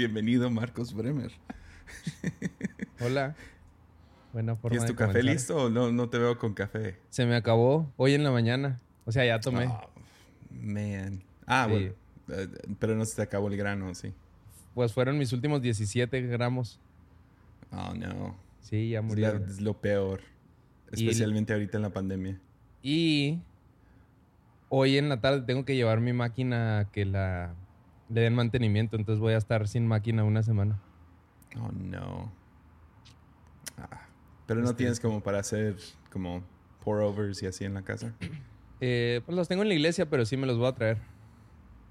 Bienvenido, Marcos Bremer. Hola. Buena forma ¿Y es tu café comenzar. listo o no, no te veo con café? Se me acabó hoy en la mañana. O sea, ya tomé. Oh, man. Ah, Sí. bueno. Eh, pero no se te acabó el grano, sí. Pues fueron mis últimos 17 gramos. Oh, no. Sí, ya Es, murieron. es lo peor. Y- Especialmente ahorita en la pandemia. Y hoy en la tarde tengo que llevar mi máquina que la le den mantenimiento. Entonces voy a estar sin máquina una semana. Oh, no. Ah, pero no Este- tienes como para hacer como pour-overs y así en la casa. Eh, pues los tengo en la iglesia, pero sí me los voy a traer.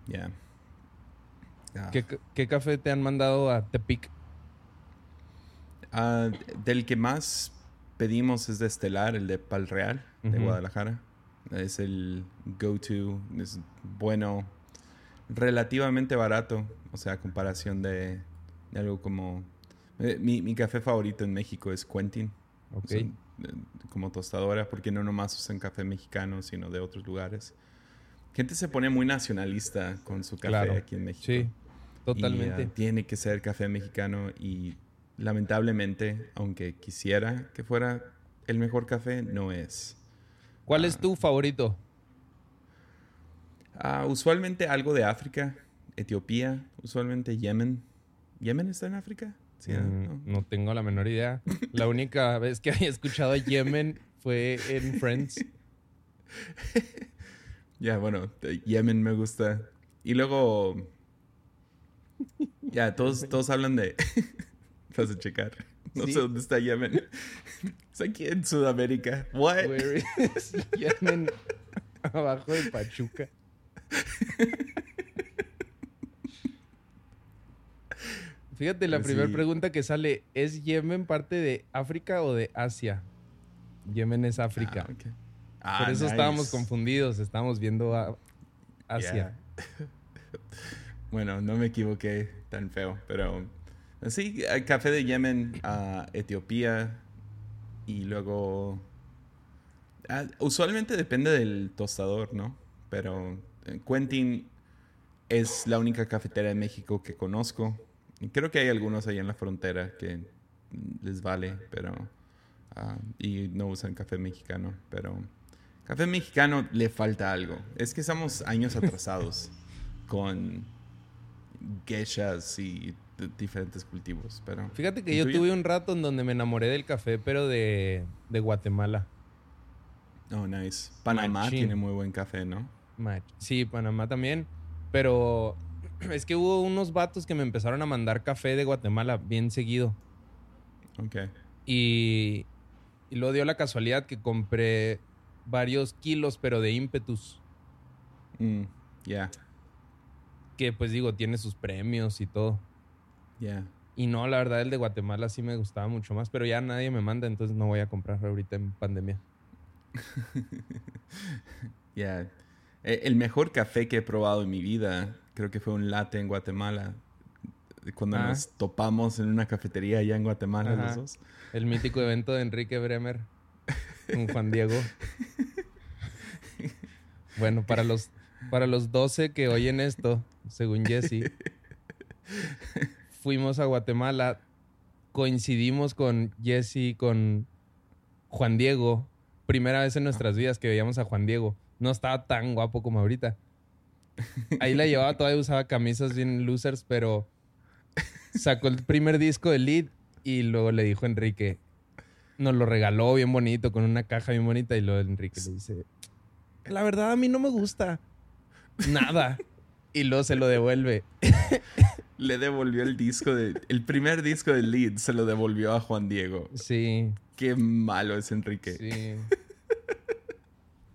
Ya. Ah. ¿Qué, qué café te han mandado a Tepic? Ah, del que más pedimos es de Estelar, el de Pal Real, de. Guadalajara. Es el go-to, es bueno, relativamente barato, o sea, a comparación de, de algo como... eh, mi, mi café favorito en México es Quentin, Ok. son, eh, como tostadora, porque no nomás usan café mexicano, sino de otros lugares. Gente se pone muy nacionalista con su café Claro. aquí en México. Sí, Y, totalmente. ah, tiene que ser café mexicano y lamentablemente, aunque quisiera que fuera el mejor café, no es. ¿Cuál es tu favorito? Ah, usualmente algo de África, Etiopía, usualmente Yemen. ¿Yemen está en África? Sí, Mm, ¿no? no tengo la menor idea. La única vez que había escuchado a Yemen fue en Friends. Ya, bueno, Yemen me gusta. Y luego, ya, todos, todos hablan de... Vas a checar. No Sí. sé dónde está Yemen. Es aquí en Sudamérica. What? Where is Yemen? Abajo de Pachuca. Fíjate, la Pues primera pregunta que sale, ¿es Yemen parte de África o de Asia? Yemen es África. Ah. Por Ah, eso nice. estábamos confundidos, estábamos viendo a Asia. Yeah. bueno, no me equivoqué tan feo, pero sí, café de Yemen a Etiopía y luego ah, usualmente depende del tostador, ¿no? Pero Quentin es la única cafetera de México que conozco. Y creo que hay algunos ahí en la frontera que les vale, pero ah, y no usan café mexicano, pero Café mexicano le falta algo. Es que estamos años atrasados con geishas y diferentes cultivos, pero... Fíjate que ¿El yo tuve un rato en donde me enamoré del café, pero de, de Guatemala. Oh, nice. Panamá Machín. tiene muy buen café, ¿no? Sí, Panamá también. Pero es que hubo unos vatos que me empezaron a mandar café de Guatemala bien seguido. Ok. Y, y luego dio la casualidad que compré varios kilos, pero de ímpetus. Mm, yeah, Que pues digo, tiene sus premios y todo. yeah. Y no, la verdad, el de Guatemala sí me gustaba mucho más, pero ya nadie me manda, entonces no voy a comprar ahorita en pandemia. Yeah. Eh, El mejor café que he probado en mi vida, creo que fue un latte en Guatemala. Cuando Ah. nos topamos en una cafetería allá en Guatemala Ajá. los dos. El mítico evento de Enrique Bremer con Juan Diego. Bueno, para los, para los 12 que oyen esto, según Jesse, fuimos a Guatemala, coincidimos con Jesse con Juan Diego. Primera vez en nuestras vidas que veíamos a Juan Diego. No estaba tan guapo como ahorita. Ahí la llevaba, todavía usaba camisas bien losers, pero sacó el primer disco de Lead y luego le dijo a Enrique, nos lo regaló bien bonito, con una caja bien bonita, y luego Enrique le dice, la verdad a mí no me gusta nada. Y luego se lo devuelve. Le devolvió el disco de... El primer disco de Lead se lo devolvió a Juan Diego. Sí, Qué malo es Enrique. sí.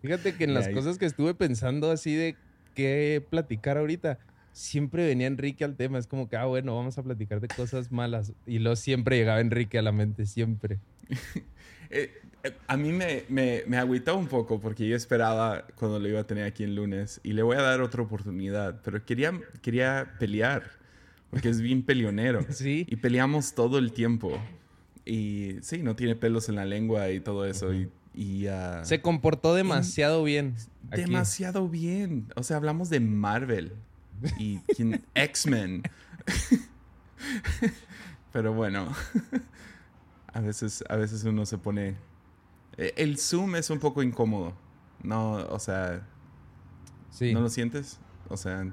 Fíjate que en las y- cosas que estuve pensando así de qué platicar ahorita, siempre venía Enrique al tema. Es como que, ah, bueno, vamos a platicar de cosas malas. Y luego siempre llegaba Enrique a la mente, siempre. Eh, eh, a mí me, me, me agüitó un poco porque yo esperaba cuando lo iba a tener aquí el lunes y le voy a dar otra oportunidad, pero quería, quería pelear porque es bien peleonero Sí. y peleamos todo el tiempo. Y sí, no tiene pelos en la lengua y todo eso. Y, y, ah, Se comportó demasiado bien. aquí. demasiado bien. O sea, hablamos de Marvel y X-Men. Pero bueno, a veces, a veces uno se pone... eh, El Zoom es un poco incómodo. No, o sea, Sí. ¿no lo sientes? O sea,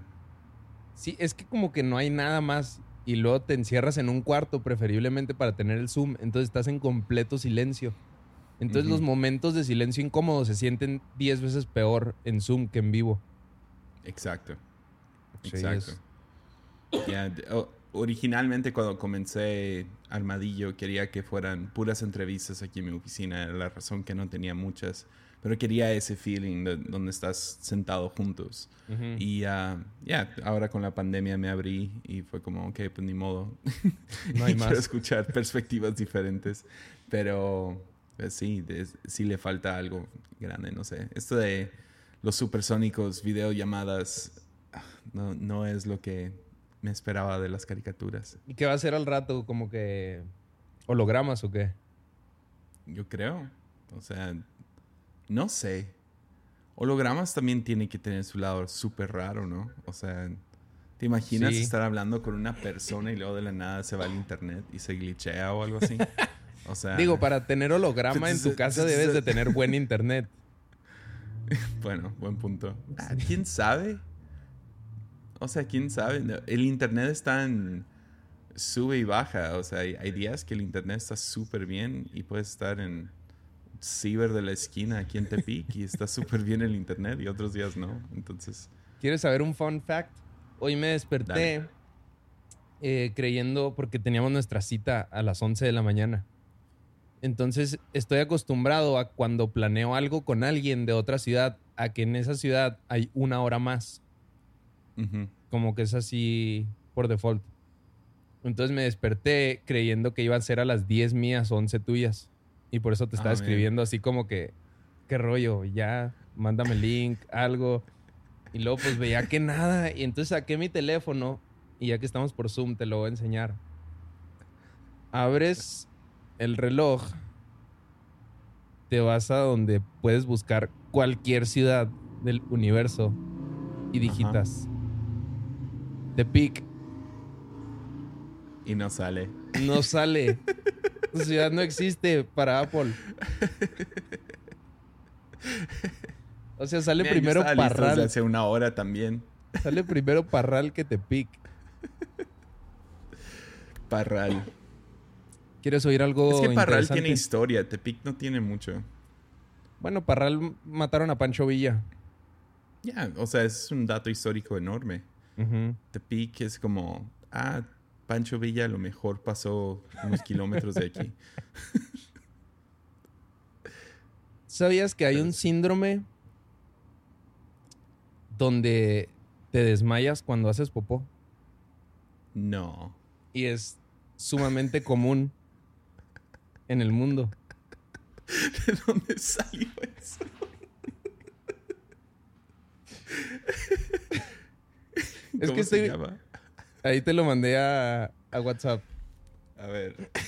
Sí, es que como que no hay nada más y luego te encierras en un cuarto, preferiblemente para tener el Zoom, entonces estás en completo silencio. Entonces Ujú. los momentos de silencio incómodo se sienten 10 veces peor en Zoom que en vivo. exacto. Exacto. es- Ya, de- o- originalmente cuando comencé Armadillo quería que fueran puras entrevistas aquí en mi oficina, era la razón que no tenía muchas, pero quería ese feeling de donde estás sentado juntos. Ujú. Y ah, ya, ahora con la pandemia me abrí y fue como, ok, pues ni modo. No hay Quiero más. escuchar perspectivas diferentes, pero pues, sí, de- sí le falta algo grande, no sé. Esto de los supersónicos, videollamadas, ah, no, no es lo que me esperaba de las caricaturas. ¿Y qué va a hacer al rato? Como que hologramas o qué? Yo creo. O sea, no sé. Hologramas también tiene que tener su lado súper raro, ¿no? O sea, ¿te imaginas Sí. estar hablando con una persona y luego de la nada se va al internet y se glitchea o algo así? O sea, Digo, para tener holograma en tu casa debes de tener buen internet. Bueno, buen punto. Ah, ¿Quién sabe? O sea, ¿quién sabe? El internet está en sube y baja. O sea, hay, hay días que el internet está súper bien y puedes estar en ciber de la esquina aquí en Tepic y está súper bien el internet y otros días no. Entonces, ¿Quieres saber un fun fact? Hoy me desperté eh, creyendo porque teníamos nuestra cita a las 11 de la mañana. Entonces estoy acostumbrado a cuando planeo algo con alguien de otra ciudad, a que en esa ciudad hay una hora más. Como que es así por default. Entonces me desperté creyendo que iba a ser a las 10 mías, 11 tuyas. Y por eso te estaba Ah, man. escribiendo así como que, ¿qué rollo? Ya, mándame link, algo. Y luego pues veía que nada. Y entonces saqué mi teléfono y ya que estamos por Zoom te lo voy a enseñar. Abres el reloj, te vas a donde puedes buscar cualquier ciudad del universo y digitas. Tepic y no sale. no sale. Esa ciudad no existe para Apple. O sea, sale Mira, primero Parral. hace una hora también. Sale primero Parral que Tepic. Parral. ¿Quieres oír algo es que Parral tiene historia. Tepic no tiene mucho. Bueno, Parral mataron a Pancho Villa. Ya, o sea, es un dato histórico enorme. Ujú. Tepic es como, ah, Pancho Villa a lo mejor pasó unos kilómetros de aquí. ¿Sabías que hay un síndrome donde te desmayas cuando haces popó? No. Y es sumamente común en el mundo. ¿De dónde salió eso? Es ¿Cómo que se estoy- llama? Ahí te lo mandé a, a WhatsApp. A ver.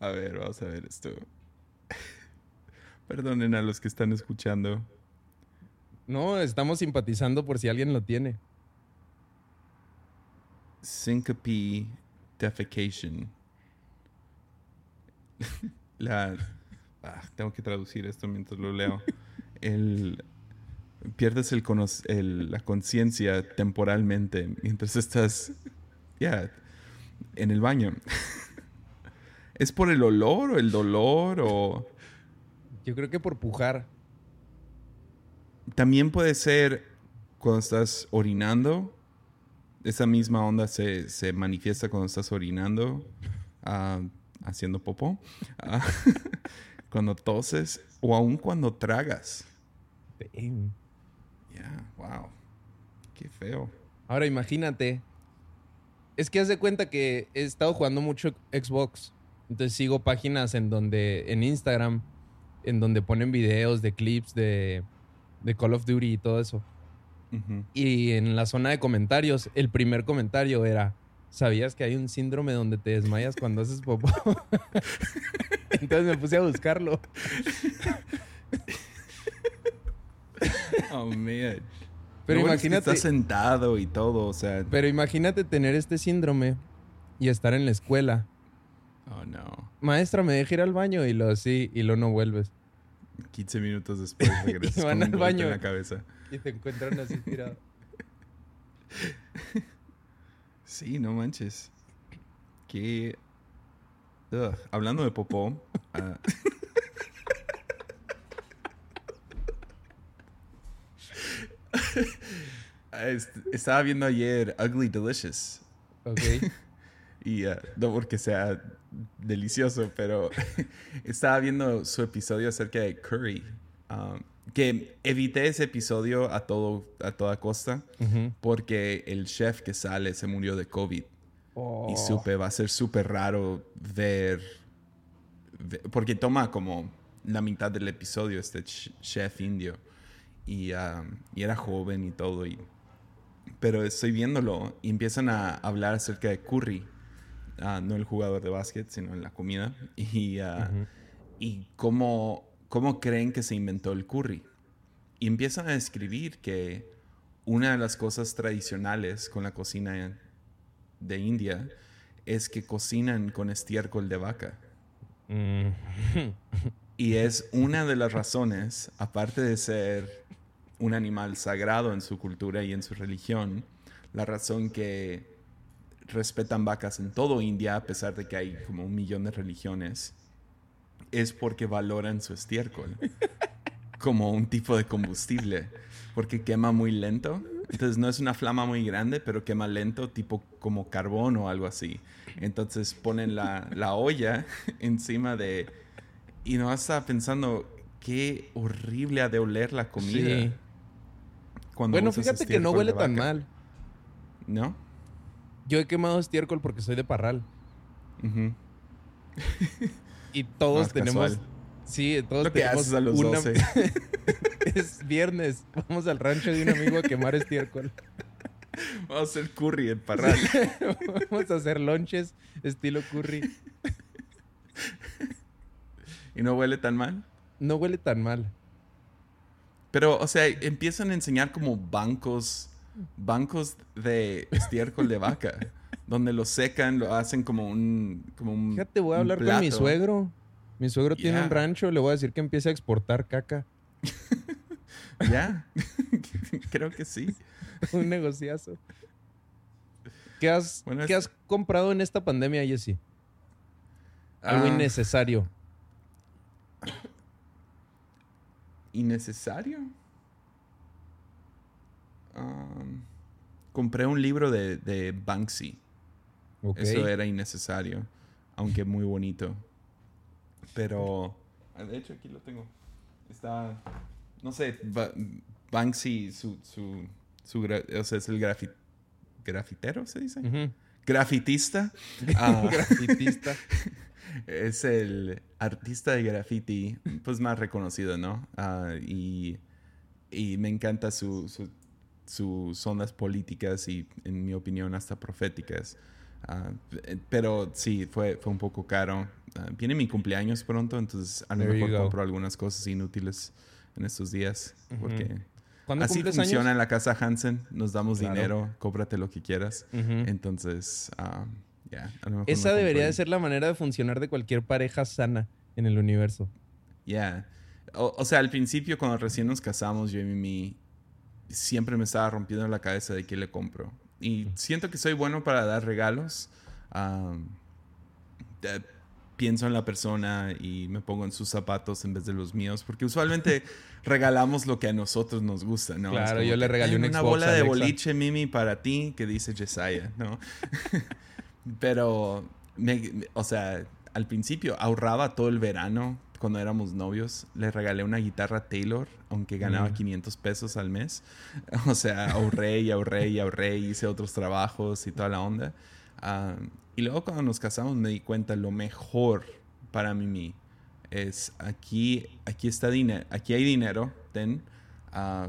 A ver, vamos a ver esto. Perdonen a los que están escuchando. No, estamos simpatizando por si alguien lo tiene. Syncope defecation. La. ah, tengo que traducir esto mientras lo leo. El. Pierdes el la conciencia temporalmente mientras estás. En el baño. ¿Es por el olor o el dolor o.? Yo creo que por pujar. También puede ser cuando estás orinando. Esa misma onda se, se manifiesta cuando estás orinando, ah, haciendo popó, ah, cuando toses o aún cuando tragas. Damn. Ya, wow. Qué feo. Ahora imagínate. Es que haz de cuenta que he estado jugando mucho Xbox. Entonces sigo páginas en donde, en Instagram, en donde ponen videos de clips de, de Call of Duty y todo eso. Y en la zona de comentarios, el primer comentario era, ¿sabías que hay un síndrome donde te desmayas cuando haces popó? Entonces me puse a buscarlo. Oh, man. Pero que imagínate, Estás sentado y todo, o sea. pero imagínate tener este síndrome y estar en la escuela. Oh, no. Maestra, me deja ir al baño y lo sí, y lo no vuelves. 15 minutos después regresas Y van con al baño. en la cabeza. Y te encuentran así tirado. Sí, no manches. Que. Ugh, Hablando de popó. ah, ah, est- Estaba viendo ayer Ugly Delicious. Ok. Y ah, no porque sea delicioso, pero estaba viendo su episodio acerca de Curry. um, que evité ese episodio a, todo, a toda costa Ujú. porque el chef que sale se murió de COVID. Oh. Y supe, va a ser súper raro ver, ve- Porque toma como la mitad del episodio este ch- chef indio. Y, um, y era joven y todo. Y, pero estoy viéndolo y empiezan a hablar acerca de Curry. Ah, no el jugador de básquet, sino en la comida. Y, ah, y cómo, cómo creen que se inventó el curry. Y empiezan a describir que una de las cosas tradicionales con la cocina de India es que cocinan con estiércol de vaca. Mm. Y es una de las razones, aparte de ser un animal sagrado en su cultura y en su religión, la razón que respetan vacas en todo India, a pesar de que hay como un millón de religiones, es porque valoran su estiércol como un tipo de combustible, porque quema muy lento. Entonces no es una flama muy grande, pero quema lento, tipo como carbón o algo así. Entonces ponen la, la olla encima de... Y no estaba pensando, qué horrible ha de oler la comida. Sí. cuando Bueno, fíjate que no huele tan mal. ¿No? Yo he quemado estiércol porque soy de Parral. Y todos Más tenemos. casual. Sí, todos Lo que tenemos haces a los una- 12. es viernes. Vamos al rancho de un amigo a quemar estiércol. Vamos a hacer curry en Parral. Vamos a hacer lonches estilo curry. y no huele tan mal. No huele tan mal. Pero, o sea, empiezan a enseñar como bancos, bancos de estiércol de vaca, donde lo secan, lo hacen como un, como un Fíjate, voy a hablar con mi suegro. Mi suegro tiene un rancho, le voy a decir que empiece a exportar caca. Ya, creo que sí. un negociazo. ¿Qué has, Bueno, ¿qué has comprado en esta pandemia, Jesse? Algo Ah, innecesario. ¿Innecesario? Um, compré un libro de, de Banksy. Eso era innecesario, aunque muy bonito. Pero, ah, de hecho aquí lo tengo. Está, no sé, Ba- Banksy, su, su, su o sea, es el grafi- grafitero, ¿se dice? Grafitista. Ah, Grafitista. es el artista de graffiti pues más reconocido, ¿no? Ah, y, y me encanta su, su- sus ondas políticas y, en mi opinión, hasta proféticas. Ah, eh, pero sí, fue, fue un poco caro. Ah, viene mi cumpleaños pronto, entonces a lo mejor compro algunas cosas inútiles en estos días. Ujú. Porque ¿Cuándo así funciona años? en la casa Hansen. Nos damos Claro. dinero, cómprate lo que quieras. Entonces, ah, ya. Esa debería de ser la manera de funcionar de cualquier pareja sana en el universo. Ya. O, o sea, al principio, cuando recién nos casamos, yo y Mimi siempre me estaba rompiendo la cabeza de qué le compro. Y siento que soy bueno para dar regalos. De- pienso en la persona y me pongo en sus zapatos en vez de los míos, porque usualmente regalamos lo que a nosotros nos gusta, Claro, yo le regalé "Ten un una Xbox bola de Alexa". boliche, Mimi, para ti, que dice Jesiah, ¿no? Pero, me- me- o sea, al principio ahorraba todo el verano cuando éramos novios. Le regalé una guitarra Taylor, aunque ganaba Mm. 500 pesos al mes. O sea, ahorré y ahorré y ahorré, hice otros trabajos y toda la onda. Y luego cuando nos casamos me di cuenta lo mejor para Mimi es aquí, aquí está dinero, aquí hay dinero, ten, ah,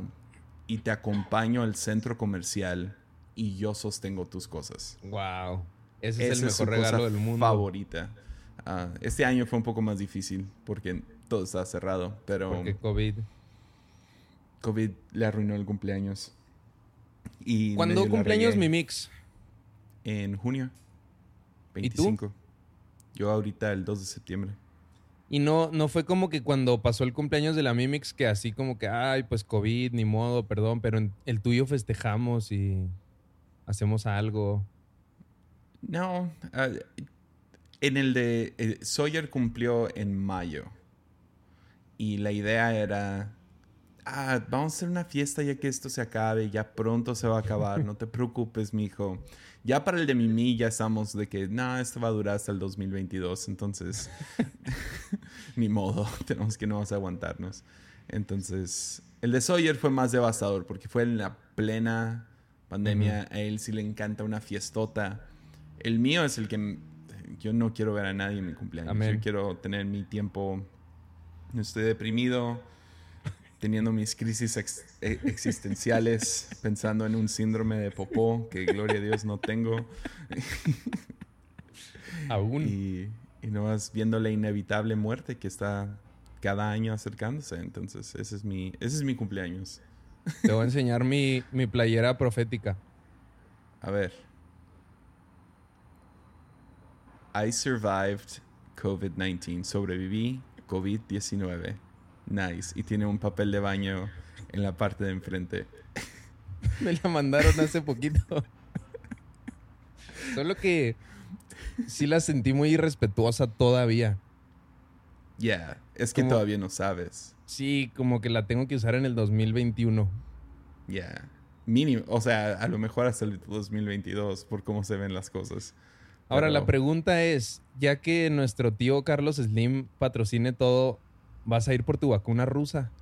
y te acompaño al centro comercial y yo sostengo tus cosas. Wow. Ese es Esa el su mejor regalo cosa del mundo. Favorita. Ah, este año fue un poco más difícil porque todo estaba cerrado, pero Porque COVID. COVID le arruinó el cumpleaños. Y ¿Cuándo cumpleaños mi mix? En junio. ¿Y tú? 25. Yo ahorita el 2 de septiembre. Y no, no fue como que cuando pasó el cumpleaños de la Mimix que así como que, ay, pues COVID, ni modo, perdón, pero en el tuyo festejamos y hacemos algo. No, ah, en el de eh, Sawyer cumplió en mayo. Y la idea era, ah, vamos a hacer una fiesta ya que esto se acabe, ya pronto se va a acabar, no te preocupes, mijo. Ya para el de Mimi ya estamos de que, no, esto va a durar hasta el 2022, entonces, ni modo, tenemos que no vamos a aguantarnos. Entonces, el de Sawyer fue más devastador porque fue en la plena pandemia, a él sí le encanta una fiestota. El mío es el que yo no quiero ver a nadie en mi cumpleaños. Amén. Yo quiero tener mi tiempo. Estoy deprimido, teniendo mis crisis ex- e- existenciales, pensando en un síndrome de popó que, gloria a Dios, no tengo. Aún. Y, y no vas viendo la inevitable muerte que está cada año acercándose. Entonces, ese es mi, ese es mi cumpleaños. Te voy a enseñar mi, mi playera profética. A ver. I survived COVID-19. Sobreviví COVID-19. Nice. Y tiene un papel de baño en la parte de enfrente. Me la mandaron hace poquito. Solo que sí la sentí muy irrespetuosa todavía. Yeah. Es que Como- todavía no sabes. Sí, como que la tengo que usar en el 2021. Yeah. Mínimo. O sea, a lo mejor hasta el 2022 por cómo se ven las cosas. Ahora, Pero- la pregunta es, ya que nuestro tío Carlos Slim patrocine todo, ¿vas a ir por tu vacuna rusa?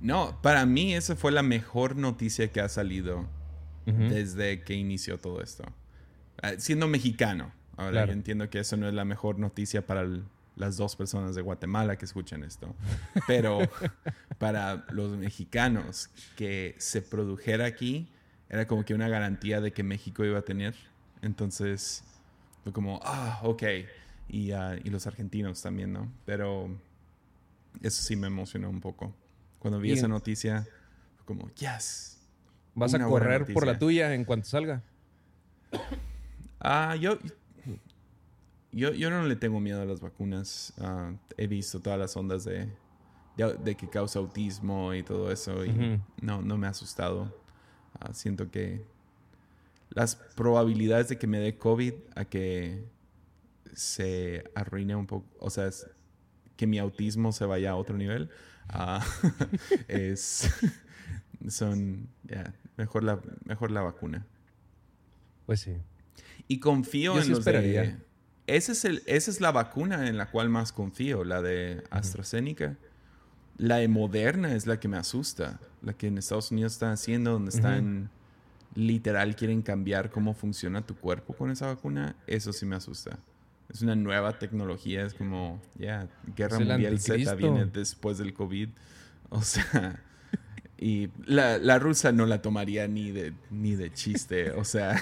No, para mí esa fue la mejor noticia que ha salido desde que inició todo esto. Ah, siendo mexicano. Ahora Claro. yo entiendo que eso no es la mejor noticia para el- las dos personas de Guatemala que escuchan esto. Pero para los mexicanos que se produjera aquí, era como que una garantía de que México iba a tener. Entonces, fue como, ah, ok. Y, ah, y los argentinos también, ¿no? Pero eso sí me emocionó un poco. Cuando vi Y esa noticia, fue como, yes. ¿Vas a correr por la tuya en cuanto salga? Ah, yo, yo, yo no le tengo miedo a las vacunas. Ah, he visto todas las ondas de, de, de que causa autismo y todo eso y Ujú. no, no me ha asustado. Ah, siento que las probabilidades de que me dé COVID a que se arruine un poco, o sea, es- que mi autismo se vaya a otro nivel, ah, es, son, mejor, la, mejor la vacuna. Pues sí. Y confío Yo en sí los de... esperaría. Ese es el, esa es la vacuna en la cual más confío, la de AstraZeneca. La de Moderna es la que me asusta. La que en Estados Unidos están haciendo, donde están... Literal quieren cambiar cómo funciona tu cuerpo con esa vacuna. Eso sí me asusta. Es una nueva tecnología. Es como, ya, Guerra Es el Mundial Z viene después del COVID. O sea... Y la, la rusa no la tomaría ni de, ni de chiste. O sea...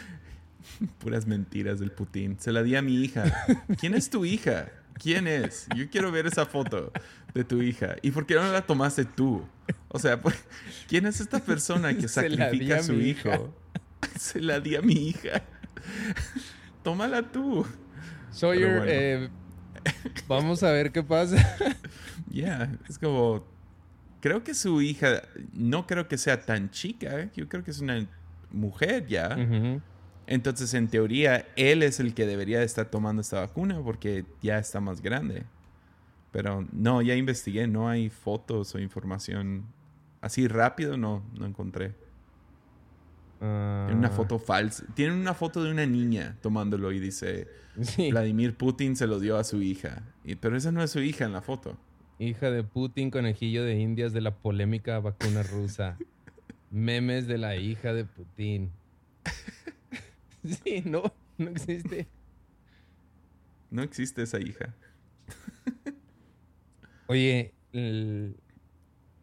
Puras mentiras del Putin. Se la di a mi hija. ¿Quién es tu hija? ¿Quién es? Yo quiero ver esa foto de tu hija. ¿Y por qué no la tomaste tú? O sea, ¿por- ¿quién es esta persona que sacrifica a a su hijo? hija. Se la di a mi hija. Tómala tú. Sawyer, bueno. eh, vamos a ver qué pasa. Ya, es como... Creo que su hija... No creo que sea tan chica. ¿eh? Yo creo que es una mujer ya. Ujú. Entonces, en teoría, él es el que debería de estar tomando esta vacuna porque ya está más grande. Pero no, ya investigué, no hay fotos o información así rápido, no, no encontré. Tiene una Ah, foto falsa. Tienen una foto de una niña tomándolo y dice, sí. Vladimir Putin se lo dio a su hija. Y- pero esa no es su hija en la foto. Hija de Putin, conejillo de indias de la polémica vacuna rusa. Memes de la hija de Putin. Sí, no, no existe. No existe esa hija. Oye, el-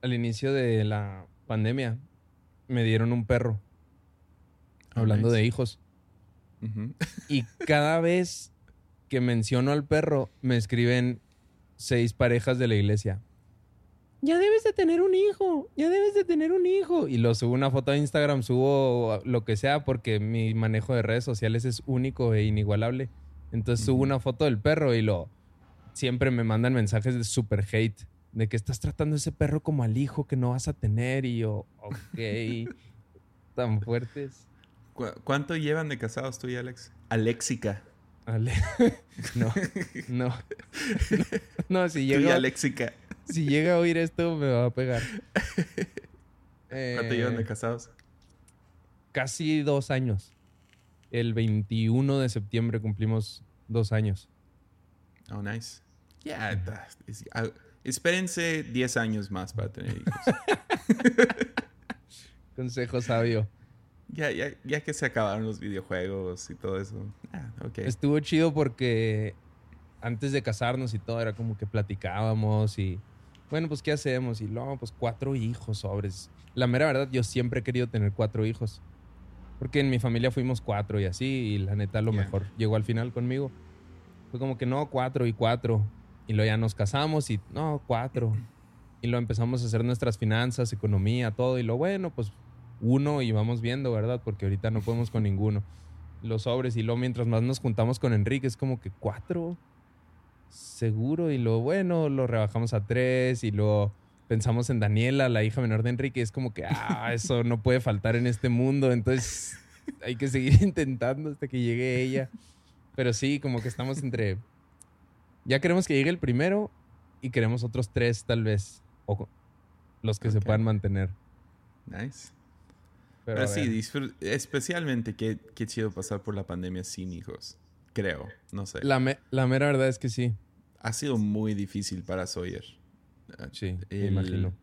al inicio de la pandemia me dieron un perro. Oh, Hablando nice. de hijos. Y cada vez que menciono al perro, me escriben seis parejas de la iglesia. Ya debes de tener un hijo, ya debes de tener un hijo. Y lo subo una foto a Instagram, subo lo que sea, porque mi manejo de redes sociales es único e inigualable. Entonces subo una foto del perro y lo siempre me mandan mensajes de super hate, de que estás tratando a ese perro como al hijo que no vas a tener. Y yo, ok, tan fuertes. ¿Cuánto llevan de casados tú y Alex? Alexica. Ale no, no, no. si Tú y Alexica. Si llega a oír esto me va a pegar. ¿Cuánto llevan de Eh, casados? Casi dos años. El 21 de septiembre cumplimos dos años. Oh, nice. Ya, da- es- ah, espérense 10 años más para tener hijos. Consejo sabio. ya, ya, ya que se acabaron los videojuegos y todo eso. Ah, ok. Estuvo chido porque antes de casarnos y todo era como que platicábamos y bueno, pues ¿qué hacemos? Y luego, pues cuatro hijos, sobres. La mera verdad, yo siempre he querido tener cuatro hijos. Porque en mi familia fuimos cuatro y así, y la neta lo mejor llegó al final conmigo. Fue como que no, cuatro y cuatro. Y luego ya nos casamos y no, cuatro. Y lo empezamos a hacer nuestras finanzas, economía, todo. Y lo bueno, pues uno y vamos viendo, ¿verdad? Porque ahorita no podemos con ninguno. Los sobres. Y luego mientras más nos juntamos con Enrique, es como que cuatro. Seguro. Y lo bueno, lo rebajamos a tres. Y luego pensamos en Daniela, la hija menor de Enrique. Es como que, ah, eso no puede faltar en este mundo. Entonces hay que seguir intentando hasta que llegue ella. Pero sí, como que estamos entre. Ya queremos que llegue el primero y queremos otros tres, tal vez. O los que se puedan mantener. Nice. Pero, Pero, sí, especialmente qué, qué chido pasar por la pandemia sin hijos. Creo, no sé. la, me- la mera verdad es que sí. Ha sido muy difícil para Sawyer. Ah, Sí, me imagino.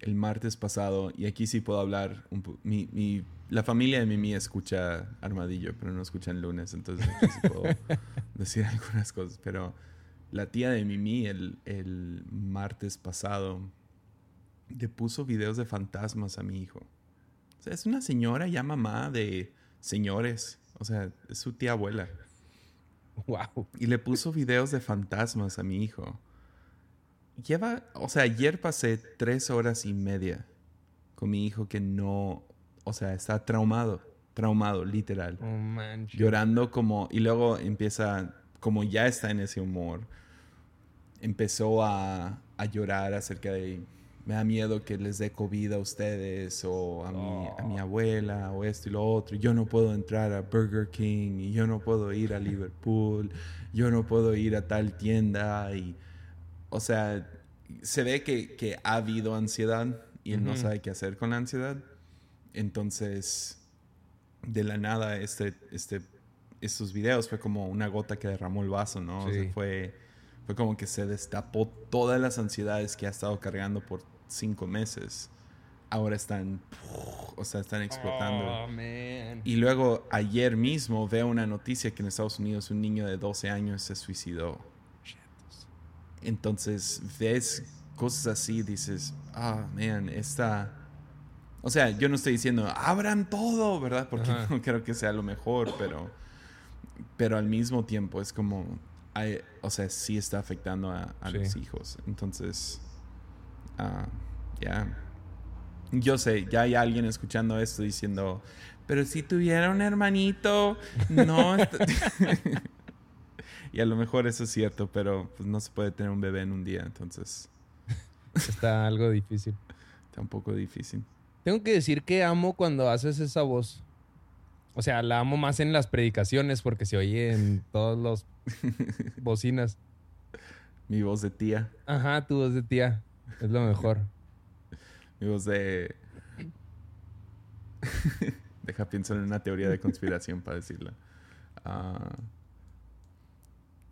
el martes pasado, y aquí sí puedo hablar, un mi, mi- la familia de Mimi escucha Armadillo, pero no escuchan lunes, entonces aquí sí puedo decir algunas cosas. Pero la tía de Mimi el, el martes pasado le puso videos de fantasmas a mi hijo. O sea, es una señora ya mamá de señores, o sea, es su tía abuela. Wow. Y le puso videos de fantasmas a mi hijo. Lleva, o sea, ayer pasé tres horas y media con mi hijo que no, o sea, está traumado, traumado, literal. Oh, manches. Llorando como, y luego empieza, como ya está en ese humor, empezó a, a llorar acerca de, me da miedo que les dé COVID a ustedes o a mi, a mi Oh. abuela o esto y lo otro. Yo no puedo entrar a Burger King y yo no puedo ir a Liverpool, yo no puedo ir a tal tienda y, o sea, se ve que, que ha habido ansiedad y él no Ujú. sabe qué hacer con la ansiedad. Entonces, de la nada, este, este, estos videos fue como una gota que derramó el vaso, ¿no? O sea, Sí. fue, fue como que se destapó todas las ansiedades que ha estado cargando por cinco meses. Ahora están, o sea, están explotando. Oh, man. Y luego ayer mismo veo una noticia que en Estados Unidos un niño de 12 años se suicidó. Entonces ves cosas así, dices, ah, man, esta... O sea, yo no estoy diciendo, abran todo, ¿verdad? Porque Ajá. no creo que sea lo mejor, pero... Pero al mismo tiempo es como... hay- o sea, sí está afectando a, a Sí. los hijos. Entonces, ah, ya. Yo sé, ya hay alguien escuchando esto diciendo, pero si tuviera un hermanito, no... y a lo mejor eso es cierto, pero pues no se puede tener un bebé en un día, entonces Está algo difícil. está un poco difícil. Tengo que decir que amo cuando haces esa voz. O sea, la amo más en las predicaciones porque se oye en todos los bocinas. Mi voz de tía, Ajá, tu voz de tía. Es lo mejor. mi voz de... Deja pienso en una teoría de conspiración para decirla. Ah,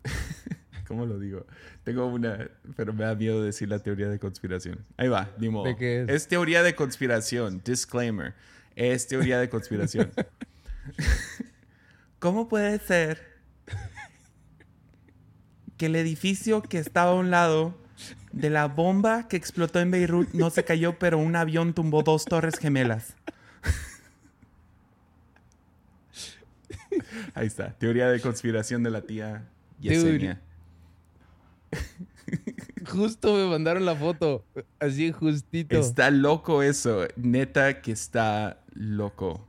¿Cómo lo digo? Tengo una, pero me da miedo decir la teoría de conspiración. Ahí va, ni modo. ¿De qué es? Es teoría de conspiración. Disclaimer. Es teoría de conspiración. ¿Cómo puede ser que el edificio que estaba a un lado de la bomba que explotó en Beirut no se cayó, pero un avión tumbó dos torres gemelas? Ahí está. Teoría de conspiración de la tía Yesenia. Justo me mandaron la foto. Así justito. Está loco eso. Neta que está loco.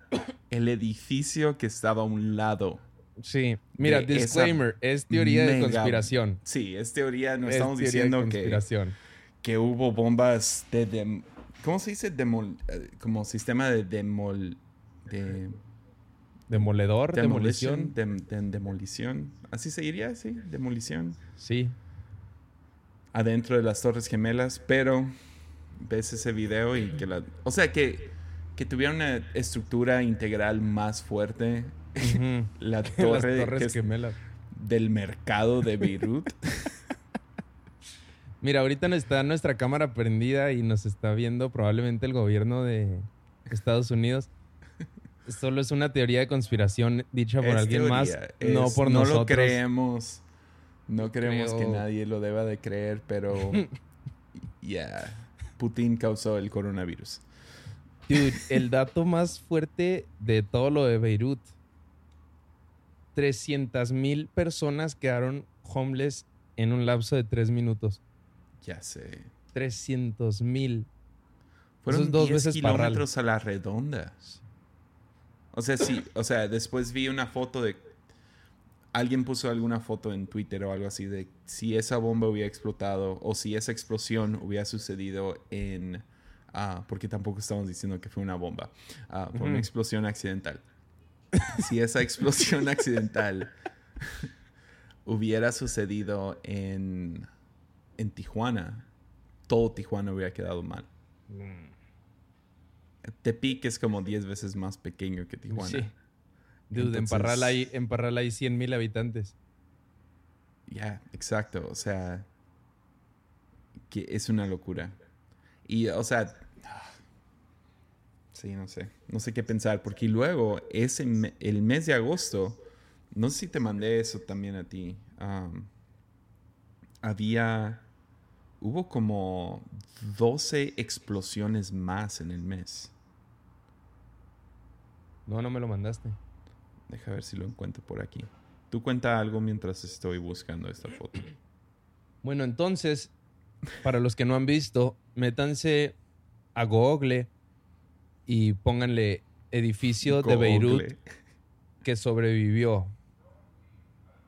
El edificio que estaba a un lado. Sí. Mira, disclaimer. Es teoría de conspiración. Sí, es teoría. No Es estamos teoría diciendo que, conspiración. que hubo bombas de... dem- ¿Cómo se dice? Demol, eh, como sistema de demol... De, Demoledor, demolición. dem- dem- demolición. Así se diría, sí. Demolición. Sí. adentro de las Torres Gemelas, pero ves ese video y que la... O sea, que, que tuviera una estructura integral más fuerte. Ujú. La Las torre que torres es gemelas. del mercado de Beirut. Mira, ahorita no está nuestra cámara prendida y nos está viendo probablemente el gobierno de Estados Unidos. Solo es una teoría de conspiración dicha por Es alguien más, no por no nosotros. lo creemos. No creemos que nadie lo deba de creer, pero... Ya. Putin causó el coronavirus. Dude, el dato más fuerte de todo lo de Beirut. 300 mil personas quedaron homeless en un lapso de tres minutos. Ya sé. 300 mil. Fueron Eso es dos 10 veces Parral. kilómetros a la redonda. O sea, sí, o sea, después vi una foto de... Alguien puso alguna foto en Twitter o algo así de si esa bomba hubiera explotado o si esa explosión hubiera sucedido en... ah, porque tampoco estamos diciendo que fue una bomba. ah, fue una explosión accidental. si esa explosión accidental hubiera sucedido en, en Tijuana, todo Tijuana hubiera quedado mal. Tepic es como 10 veces más pequeño que Tijuana. Sí. Dude, en Entonces- Parral hay, en Parral hay 100 mil habitantes. Ya, exacto. O sea, que es una locura. Y, o sea, sí, no sé. No sé qué pensar. Porque luego, ese me- el mes de agosto, no sé si te mandé eso también a ti. había, hubo como 12 explosiones más en el mes. No, no me lo mandaste. Deja ver si lo encuentro por aquí. Tú cuenta algo mientras estoy buscando esta foto. Bueno, entonces, para los que no han visto, métanse a Google y pónganle edificio de Beirut que sobrevivió.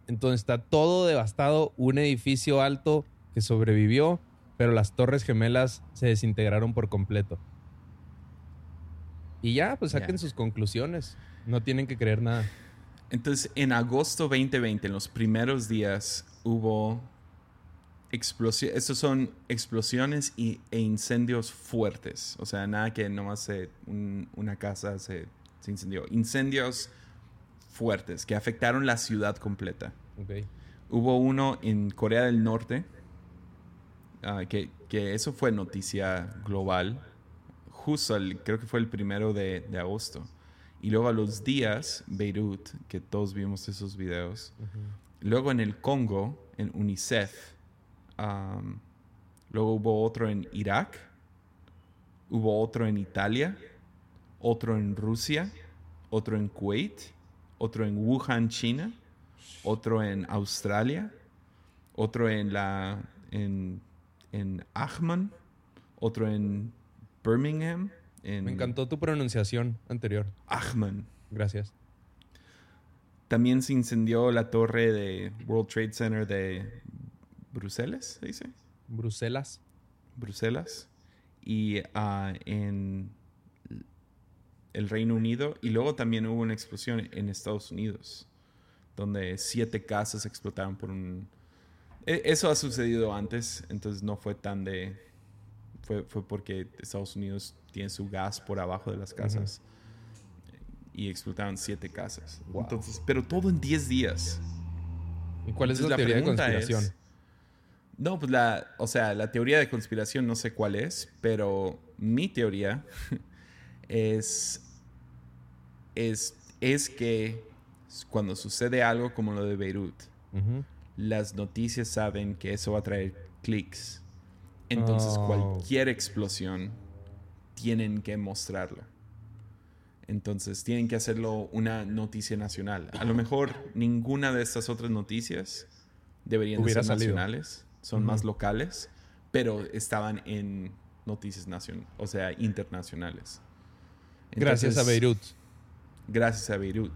Entonces está todo devastado, un edificio alto que sobrevivió, pero las torres gemelas se desintegraron por completo. Y ya, pues saquen sus conclusiones. No tienen que creer nada. Entonces, en agosto 2020, en los primeros días, hubo explosiones. Estos son explosiones y, e incendios fuertes. O sea, nada que nomás se, un- una casa se, se incendió. Incendios fuertes que afectaron la ciudad completa. Ok. Hubo uno en Corea del Norte, ah, que, que eso fue noticia global, justo el- creo que fue el primero de, de agosto. Y luego a los días, Beirut, que todos vimos esos videos. Luego en el Congo, en UNICEF. Luego hubo otro en Irak. Hubo otro en Italia. Otro en Rusia. Otro en Kuwait. Otro en Wuhan, China. Otro en Australia. Otro en la en, en Ahman. Otro en Birmingham. En Me encantó tu pronunciación anterior. Ahman. Gracias. También se incendió la torre de World Trade Center de Bruselas, ¿se dice? Bruselas. Bruselas. Y ah, en el Reino Unido. Y luego también hubo una explosión en Estados Unidos, donde siete casas explotaron por un... E- Eso ha sucedido antes, entonces no fue tan de... Fue, fue porque Estados Unidos tiene su gas por abajo de las casas. Y explotaron siete casas. Wow. Entonces, pero todo en 10 días. ¿Y cuál es Entonces, la, teoría de conspiración? es- no, pues la, o sea, la teoría de conspiración no sé cuál es, pero mi teoría es, es, es que cuando sucede algo como lo de Beirut, las noticias saben que eso va a traer clics. Entonces Oh. cualquier explosión tienen que mostrarlo. Entonces tienen que hacerlo una noticia nacional. A lo mejor ninguna de estas otras noticias deberían Hubiera ser salido. Son más locales, pero estaban en noticias nacionales, o sea, internacionales. Gracias a Beirut. Gracias a Beirut.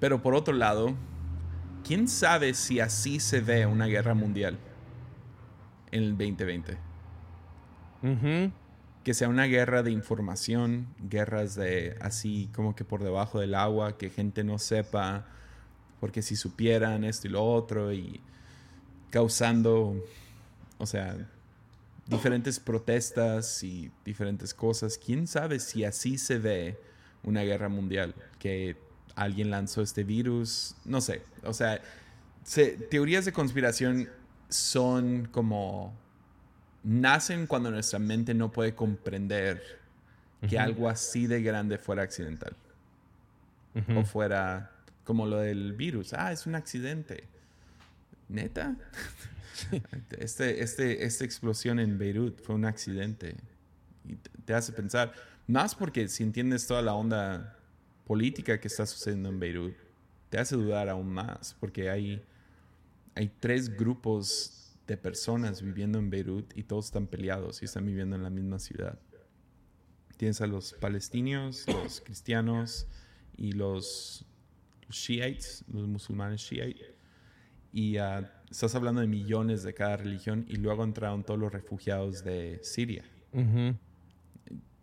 Pero por otro lado, ¿quién sabe si así se ve una guerra mundial en el 2020? Ujú. Que sea una guerra de información, guerras de así como que por debajo del agua, que gente no sepa, porque si supieran esto y lo otro, y causando, o sea, diferentes protestas y diferentes cosas. ¿Quién sabe si así se ve una guerra mundial? Que alguien lanzó este virus, no sé. O sea, se- teorías de conspiración son como nacen cuando nuestra mente no puede comprender que algo así de grande fuera accidental o fuera como lo del virus. Ah, es un accidente. ¿Neta? Este, este, esta explosión en Beirut fue un accidente. Y te, hace pensar, más porque si entiendes toda la onda política que está sucediendo en Beirut, te hace dudar aún más, porque hay, hay tres grupos de personas viviendo en Beirut y todos están peleados y están viviendo en la misma ciudad. Tienes a los palestinos, los cristianos y los shiites, los musulmanes shiites. Y estás hablando de millones de cada religión y luego entraron todos los refugiados de Siria.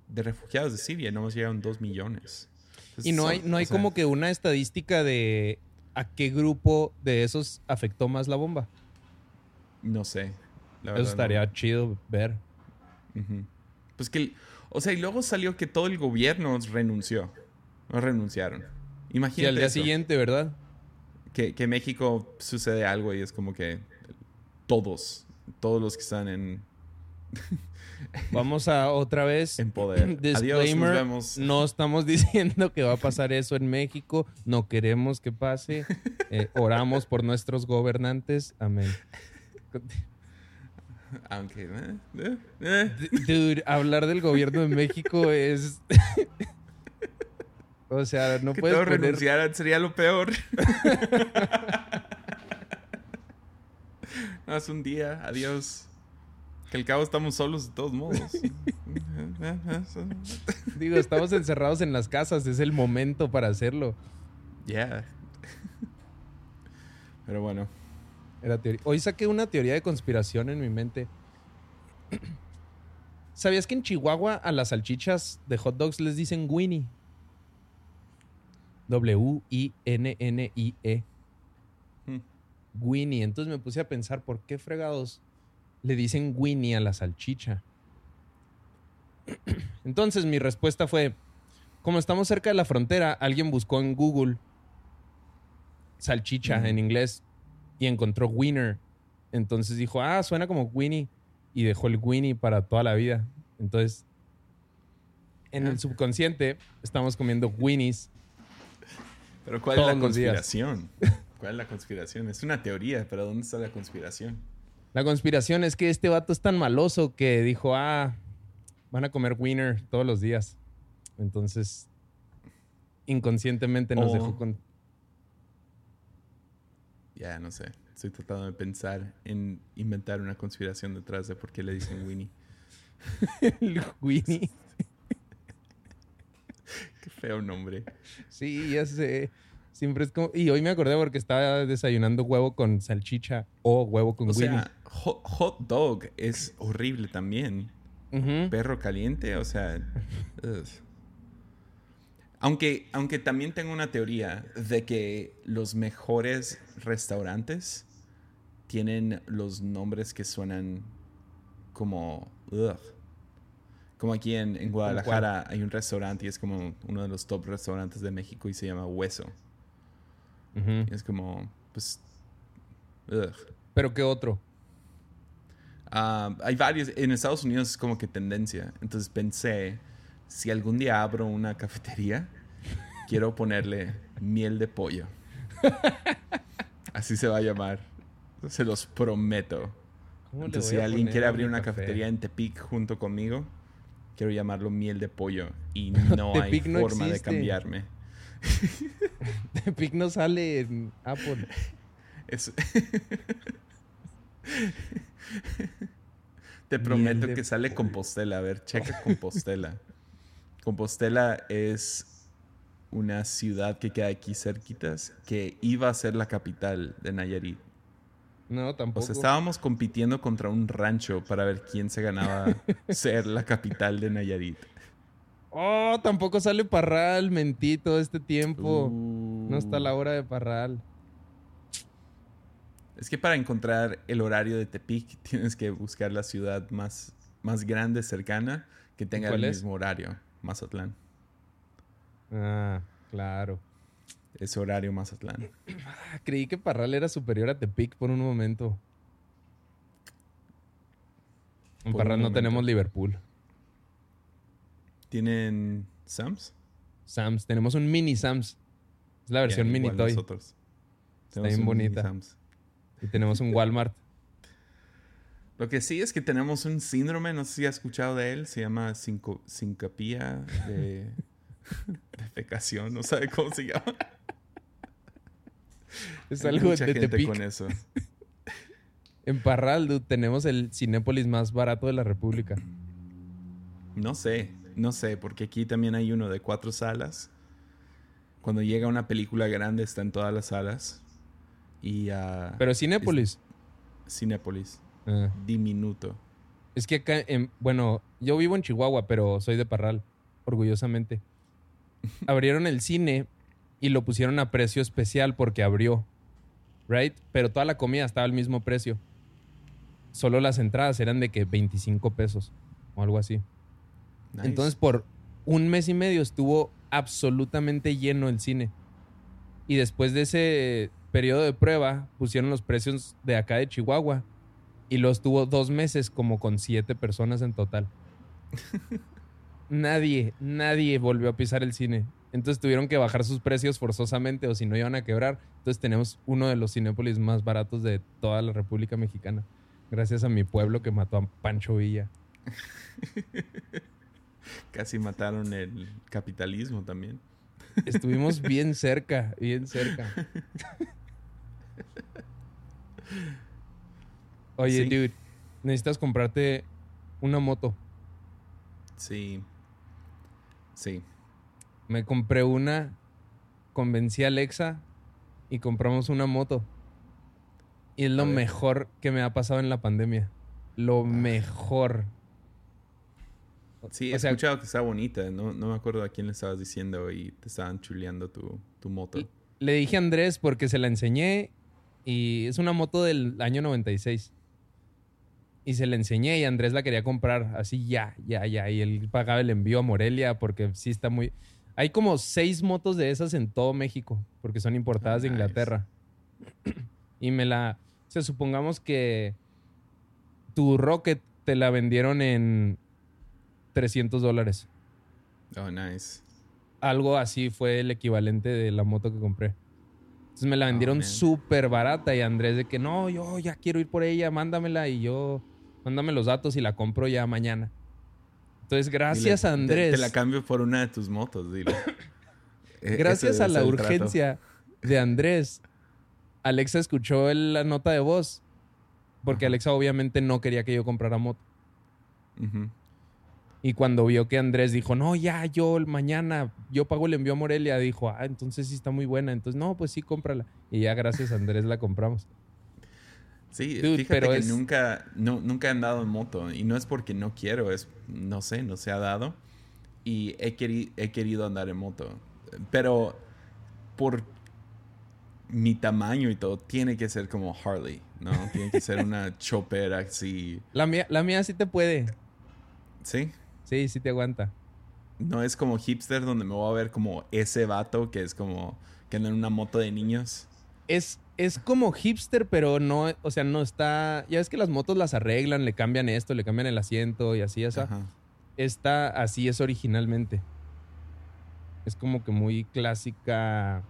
De refugiados de Siria, nomás llegaron dos millones. Y no hay, no hay o sea, como que una estadística de a qué grupo de esos afectó más la bomba. No sé. la Eso no. estaría chido ver. Pues que, o sea, y luego salió que todo el gobierno renunció. No renunciaron. Y Imagínate. al día eso, siguiente, ¿verdad? Que, que México sucede algo y es como que todos, todos los que están en, Vamos a otra vez. en poder. Adiós, nos Disclaimer, vemos. no estamos diciendo que va a pasar eso en México. No queremos que pase. Eh, oramos por nuestros gobernantes. Amén. Aunque, eh, eh. Dude, hablar del gobierno de México es... o sea, no que puedes poner... renunciaran sería lo peor. no, es un día, adiós. Que al cabo estamos solos de todos modos. Digo, estamos encerrados en las casas. Es el momento para hacerlo. Yeah. Pero bueno, Era teoría. Hoy saqué una teoría de conspiración en mi mente. ¿Sabías que en Chihuahua a las salchichas de hot dogs les dicen Winnie? W-I-N-N-I-E. Hmm. Winnie. Entonces me puse a pensar, ¿por qué fregados le dicen Winnie a la salchicha? Entonces mi respuesta fue, como estamos cerca de la frontera, alguien buscó en Google salchicha en inglés y encontró Winner. Entonces dijo, ah, suena como Winnie. Y dejó el Winnie para toda la vida. Entonces, en Ah. el subconsciente estamos comiendo Winnies. Pero ¿cuál es la conspiración? ¿Cuál es la conspiración? Es una teoría, pero ¿dónde está la conspiración? La conspiración es que este vato es tan maloso que dijo, ah, van a comer Winner todos los días. Entonces, inconscientemente nos dejó con... Ya, no sé. Estoy tratando de pensar en inventar una conspiración detrás de por qué le dicen Winnie. Winnie. Feo nombre. Sí, ya sé. Siempre es como... Y hoy me acordé porque estaba desayunando huevo con salchicha o huevo con O sea, hot, hot dog es horrible también. Perro caliente, o sea. ugh. Aunque, aunque también tengo una teoría de que los mejores restaurantes tienen los nombres que suenan como. ugh. Como aquí en, en Guadalajara hay un restaurante y es como uno de los top restaurantes de México y se llama Hueso. Y es como, pues. ugh. Pero ¿qué otro? Ah, hay varios. En Estados Unidos es como que tendencia. Entonces pensé, si algún día abro una cafetería, quiero ponerle miel de pollo. Así se va a llamar. Se los prometo. ¿Cómo le Entonces, si alguien quiere abrir una café? cafetería en Tepic junto conmigo, quiero llamarlo miel de pollo. Y no hay no forma de cambiarme. Tepic no sale en Apple. Es- Te prometo de que sale Compostela. A ver, checa Compostela. Compostela es una ciudad que queda aquí cerquitas que iba a ser la capital de Nayarit. No, O tampoco. sea, estábamos compitiendo contra un rancho para ver quién se ganaba ser la capital de Nayarit. Oh, tampoco sale Parral, mentí todo este tiempo. Uh. No está la hora de Parral. Es que para encontrar el horario de Tepic tienes que buscar la ciudad más, más grande, cercana, que tenga el es? mismo horario. Mazatlán. Ah, claro. Ese horario Mazatlán. Ah, creí que Parral era superior a Tepic por un momento. En Por Parral no momento. tenemos Liverpool. ¿Tienen Sams? Sams, tenemos un mini Sams. Es la versión mini toy. nosotros. Está Tenemos bien bonita. Sams. Y tenemos un Walmart. Lo que sí es que tenemos un síndrome, no sé si has escuchado de él, se llama sinco- sincopía de defecación, no sabe cómo se llama. Es Hay algo mucha de gente Tepic. con eso. En Parral, dude, tenemos el Cinépolis más barato de la República. No sé, no sé, porque aquí también hay uno de cuatro salas. Cuando llega una película grande está en todas las salas. Y a Pero Cinépolis. Cinépolis, Ah. diminuto. Es que acá, en- bueno, yo vivo en Chihuahua, pero soy de Parral, orgullosamente. Abrieron el cine y lo pusieron a precio especial porque abrió, ¿right? Pero toda la comida estaba al mismo precio. Solo las entradas eran de que 25 pesos o algo así. Nice. Entonces, por un mes y medio estuvo absolutamente lleno el cine. Y después de ese periodo de prueba, pusieron los precios de acá de Chihuahua. Y lo estuvo dos meses como con siete personas en total. nadie, nadie volvió a pisar el cine. Entonces tuvieron que bajar sus precios forzosamente o si no iban a quebrar. Entonces tenemos uno de los cinépolis más baratos de toda la República Mexicana. Gracias a mi pueblo que mató a Pancho Villa. Casi mataron el capitalismo también. Estuvimos bien cerca, bien cerca. Oye, Sí. dude, necesitas comprarte una moto. Sí. Sí. Me compré una, convencí a Alexa y compramos una moto. Y es lo mejor que me ha pasado en la pandemia. Lo mejor. Sí, O he sea- escuchado que está bonita. No, no me acuerdo a quién le estabas diciendo y te estaban chuleando tu, tu moto. Le dije a Andrés porque se la enseñé y es una moto del año 96. Y se la enseñé y Andrés la quería comprar así ya, ya, ya. Y él pagaba el envío a Morelia porque sí está muy... Hay como seis motos de esas en todo México porque son importadas de Nice. Inglaterra. Y me la... O sea, supongamos que tu Rocket te la vendieron en 300 dólares. Oh, nice. Algo así fue el equivalente de la moto que compré. Entonces me la Oh, vendieron man. súper barata y Andrés de que no, yo ya quiero ir por ella, mándamela y yo, mándame los datos y la compro ya mañana. Entonces, gracias Dile, a te- Andrés, Te, la cambio por una de tus motos, dile. E- gracias a la trato. urgencia de Andrés, Alexa escuchó el- la nota de voz porque. Alexa obviamente no quería que yo comprara moto. Y cuando vio que Andrés dijo, no, ya, yo mañana, yo pago el envío a Morelia, dijo, ah, entonces sí está muy buena. Entonces, no, pues sí, cómprala. Y ya gracias a Andrés la compramos. Sí, Dude, fíjate pero que es- nunca, no, nunca he andado en moto. Y no es porque no quiero, es, no sé, no se ha dado. Y he, queri- he querido andar en moto. Pero por mi tamaño y todo, tiene que ser como Harley, ¿no? Tiene que ser una chopper así. La mía, la mía sí te puede. ¿Sí? Sí, sí te aguanta. No es como hipster donde me voy a ver como ese vato que es como que anda en una moto de niños. Es, es como hipster, pero no, o sea, no está. Ya ves que las motos las arreglan, le cambian esto, le cambian el asiento y así, o sea, Ajá. Esta así es originalmente. Es como que muy clásica.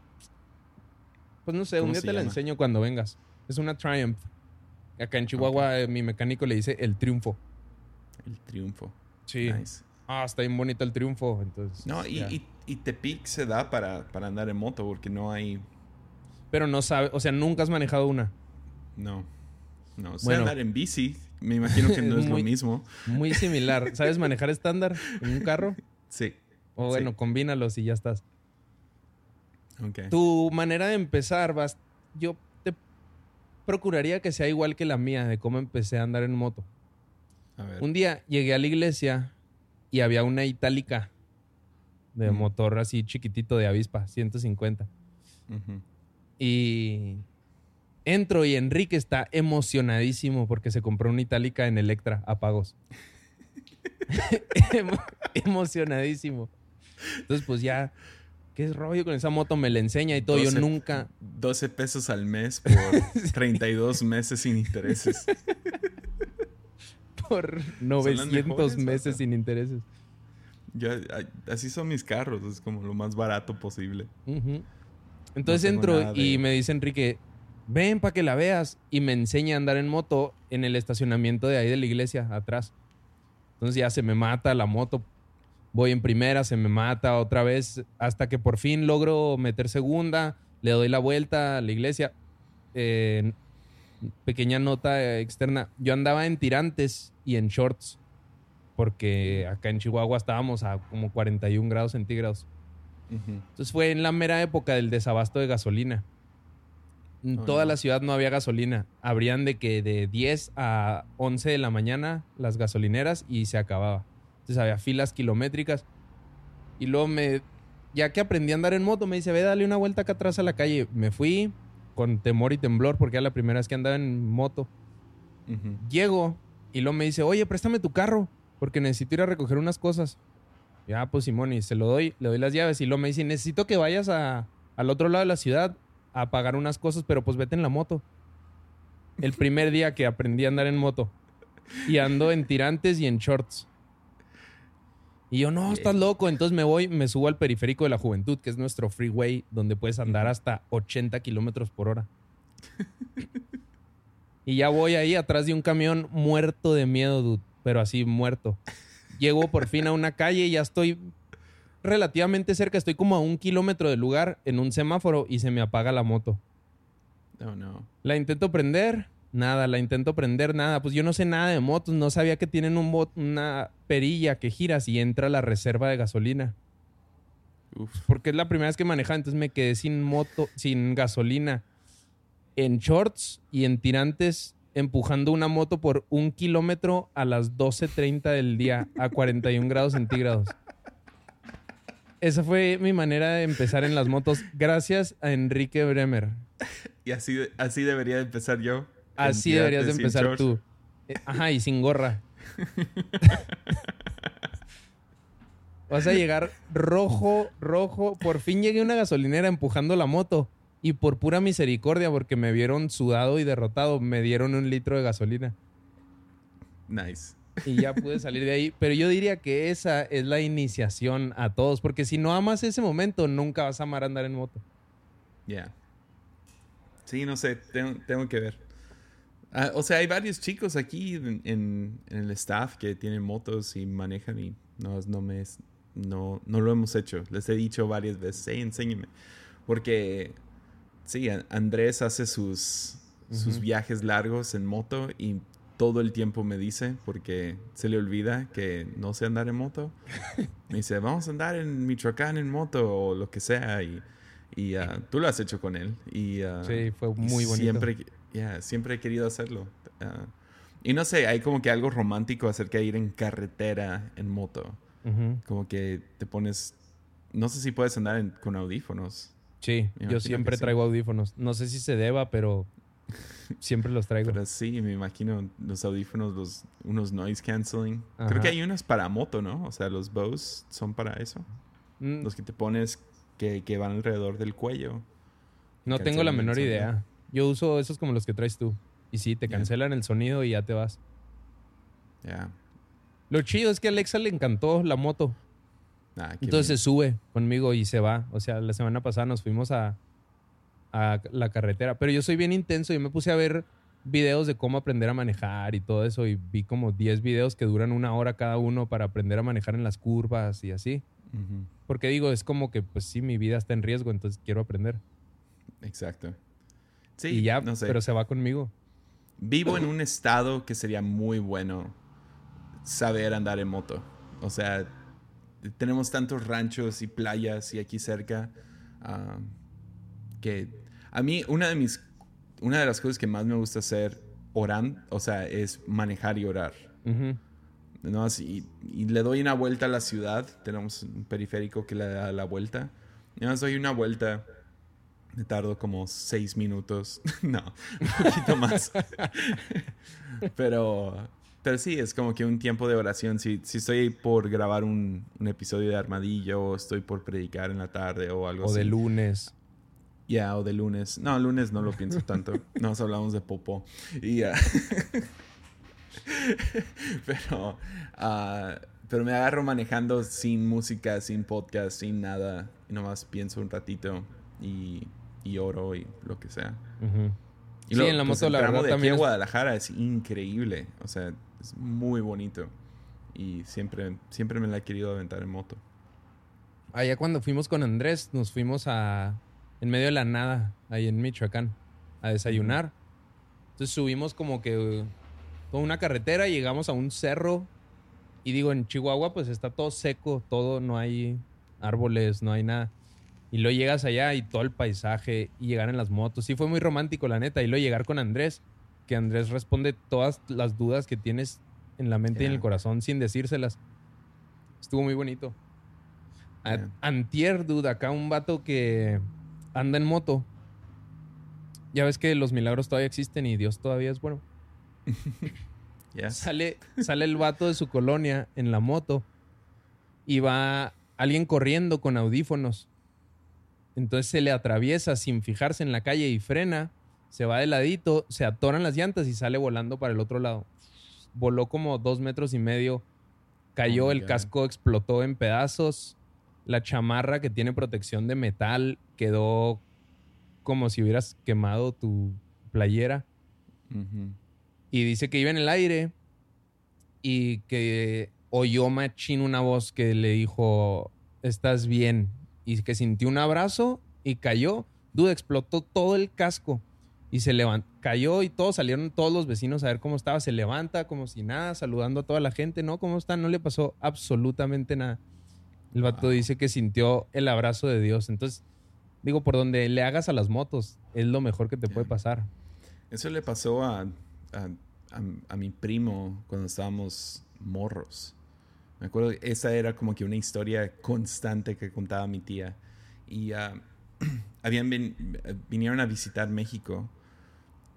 Pues no sé, un ¿Cómo día te la enseño cuando vengas. Es una Triumph. Acá en Chihuahua eh, mi mecánico le dice el triunfo. El triunfo. Sí. Nice. Ah, está bien bonito el triunfo. Entonces. No, y, y, y Tepic se da para, para andar en moto porque no hay. Pero no sabe, o sea, nunca has manejado una. No. No. Sé Bueno. andar en bici. me imagino que no Es muy- lo mismo. Muy similar. ¿Sabes manejar estándar en un carro? Sí. O bueno, Sí. combínalos y ya estás. Ok. Tu manera de empezar, vas, yo te procuraría que sea igual que la mía, de cómo empecé a andar en moto. A ver. Un día llegué a la iglesia y había una itálica de motor así chiquitito de avispa, 150. Ujú. Y entro y Enrique está emocionadísimo porque se compró una itálica en Electra a pagos. Emo- emocionadísimo. Entonces, pues ya, ¿qué es rollo con esa moto? Me la enseña y todo. Yo 12 nunca, 12 pesos al mes por 32 meses sin intereses. por las 900 mejores, meses sin intereses. Yo, así son mis carros, es como lo más barato posible. Entonces tengo entro de- y me dice Enrique, ven para que la veas. Y me enseña a andar en moto en el estacionamiento de ahí de la iglesia, atrás. Entonces ya se me mata la moto. Voy en primera, se me mata otra vez, hasta que por fin logro meter segunda. Le doy la vuelta a la iglesia. Eh, pequeña nota externa. Yo andaba en tirantes y en shorts. Porque acá en Chihuahua estábamos a como 41 grados centígrados. Entonces fue en la mera época del desabasto de gasolina. En Oh, toda no. la ciudad no había gasolina. Habrían de que de 10 a 11 de la mañana las gasolineras y se acababa. Entonces había filas kilométricas. Y luego me, ya que aprendí a andar en moto, me dice, ve, dale una vuelta acá atrás a la calle. Me fui con temor y temblor porque era la primera vez que andaba en moto. Ujú. Llego y luego me dice, oye, préstame tu carro porque necesito ir a recoger unas cosas. Ya, pues Simón, y se lo doy, le doy las llaves y luego me dice, necesito que vayas a, al otro lado de la ciudad a pagar unas cosas, pero pues vete en la moto. El primer día que aprendí a andar en moto. Y ando en tirantes y en shorts. Y yo, no, estás loco. Entonces me voy, me subo al periférico de la juventud, que es nuestro freeway, donde puedes andar hasta 80 kilómetros por hora. Y ya voy ahí atrás de un camión muerto de miedo, dude. Pero así muerto. Llego por fin a una calle y ya estoy relativamente cerca. Estoy como a un kilómetro del lugar en un semáforo y se me apaga la moto. Oh, no. La intento prender, nada. La intento prender, nada. Pues yo no sé nada de motos. No sabía que tienen un bot- una perilla que giras y entra la reserva de gasolina. Uf. Porque es la primera vez que manejaba, entonces me quedé sin moto, sin gasolina. En shorts y en tirantes, empujando una moto por un kilómetro a las 12.30 del día, a 41 grados centígrados. Esa fue mi manera de empezar en las motos, gracias a Enrique Bremer. Y así, así debería de empezar yo. Así deberías de empezar tú. Eh, Ajá, y sin gorra. Vas a llegar rojo, rojo. Por fin llegué a una gasolinera empujando la moto. Y por pura misericordia, porque me vieron sudado y derrotado, me dieron un litro de gasolina. Nice. Y ya pude salir de ahí. Pero yo diría que esa es la iniciación a todos. Porque si no amas ese momento, nunca vas a amar andar en moto. Ya. Sí, no sé, tengo, tengo que ver. Ah, o sea, hay varios chicos aquí en, en- en el staff que tienen motos y manejan y no, no me no, no lo hemos hecho. Les he dicho varias veces, hey, enséñeme. Porque sí, Andrés hace sus, sus Ujú. viajes largos en moto y todo el tiempo me dice, porque se le olvida que no sé andar en moto. Me dice, vamos a andar en Michoacán en moto o lo que sea. Y, y ah, tú lo has hecho con él. Y, ah, Sí, fue muy bonito. Siempre, yeah, siempre he querido hacerlo. Ah, y no sé, hay como que algo romántico acerca de ir en carretera en moto. Ujú. Como que te pones... No sé si puedes andar en- con audífonos. Sí, Me yo siempre sí. traigo audífonos. No sé si se deba, pero siempre los traigo. Pero sí, me imagino los audífonos, los, unos noise canceling. Ajá. Creo que hay unos para moto, ¿no? O sea, los Bose son para eso. Mm, Los que te pones que, que van alrededor del cuello. No tengo la menor idea. Yo uso esos como los que traes tú. Y sí, te cancelan el sonido y ya te vas. Ya. Lo chido es que a Alexa le encantó la moto. Ah, Entonces se sube conmigo y se va. O sea, la semana pasada nos fuimos a, a la carretera. Pero yo soy bien intenso. Yo me puse a ver videos de cómo aprender a manejar y todo eso. Y vi como 10 videos que duran una hora cada uno para aprender a manejar en las curvas y así. Porque digo, es como que, pues sí, mi vida está en riesgo, entonces quiero aprender. Exacto. Sí, y ya, no sé. pero se va conmigo. vivo en un estado que sería muy bueno saber andar en moto. O sea, tenemos tantos ranchos y playas y aquí cerca ah, que a mí una de mis una de las cosas que más me gusta hacer orando, o sea, es manejar y orar. ¿no? Así, y, le doy una vuelta a la ciudad. Tenemos un periférico que le da la vuelta. Y más doy una vuelta. Me tardo como seis minutos. no, un poquito más. pero, pero sí, es como que un tiempo de oración. Si, si estoy por grabar un, un, episodio de Armadillo, o estoy por predicar en la tarde o algo así. O de lunes. Ya, o de lunes. No, lunes no lo pienso tanto. Nos hablamos de popó. Y ya. pero, uh, pero me agarro manejando sin música, sin podcast, sin nada. Y nomás pienso un ratito y, y oro y lo que sea. Y sí, en la pues, moto, la verdad, de también. Aquí Guadalajara es increíble. O sea, muy bonito. Y siempre, siempre me la he querido aventar en moto. Allá cuando fuimos con Andrés, nos fuimos a. en medio de la nada, ahí en Michoacán, a desayunar. Entonces subimos como que una carretera, llegamos a un cerro. Y digo, en Chihuahua, pues está todo seco, todo, no hay árboles, no hay nada. Y luego llegas allá y todo el paisaje y llegar en las motos. Sí, fue muy romántico, la neta. Y luego llegar con Andrés, que Andrés responde todas las dudas que tienes en la mente y en el corazón sin decírselas. Estuvo muy bonito. Antier, duda, acá un vato que anda en moto. Ya ves que los milagros todavía existen y Dios todavía es bueno. Sale, sale el vato de su colonia en la moto y va alguien corriendo con audífonos. Entonces se le atraviesa sin fijarse en la calle y frena, se va de ladito, se atoran las llantas y sale volando para el otro lado. Voló como dos metros y medio, cayó, oh el casco explotó en pedazos, la chamarra que tiene protección de metal quedó como si hubieras quemado tu playera. Y dice que iba en el aire y que oyó Machín una voz que le dijo, estás bien. Y que sintió un abrazo y cayó. Duda, explotó todo el casco. Y se levantó, cayó y todos salieron, todos los vecinos a ver cómo estaba. Se levanta como si nada, saludando a toda la gente. No, ¿cómo está? No le pasó absolutamente nada. El vato dice que sintió el abrazo de Dios. Entonces, digo, por donde le hagas a las motos, es lo mejor que te puede pasar. Eso le pasó a a, mi primo cuando estábamos morros. Me acuerdo, esa era como que una historia constante que contaba mi tía. Y uh, habían vinieron a visitar México.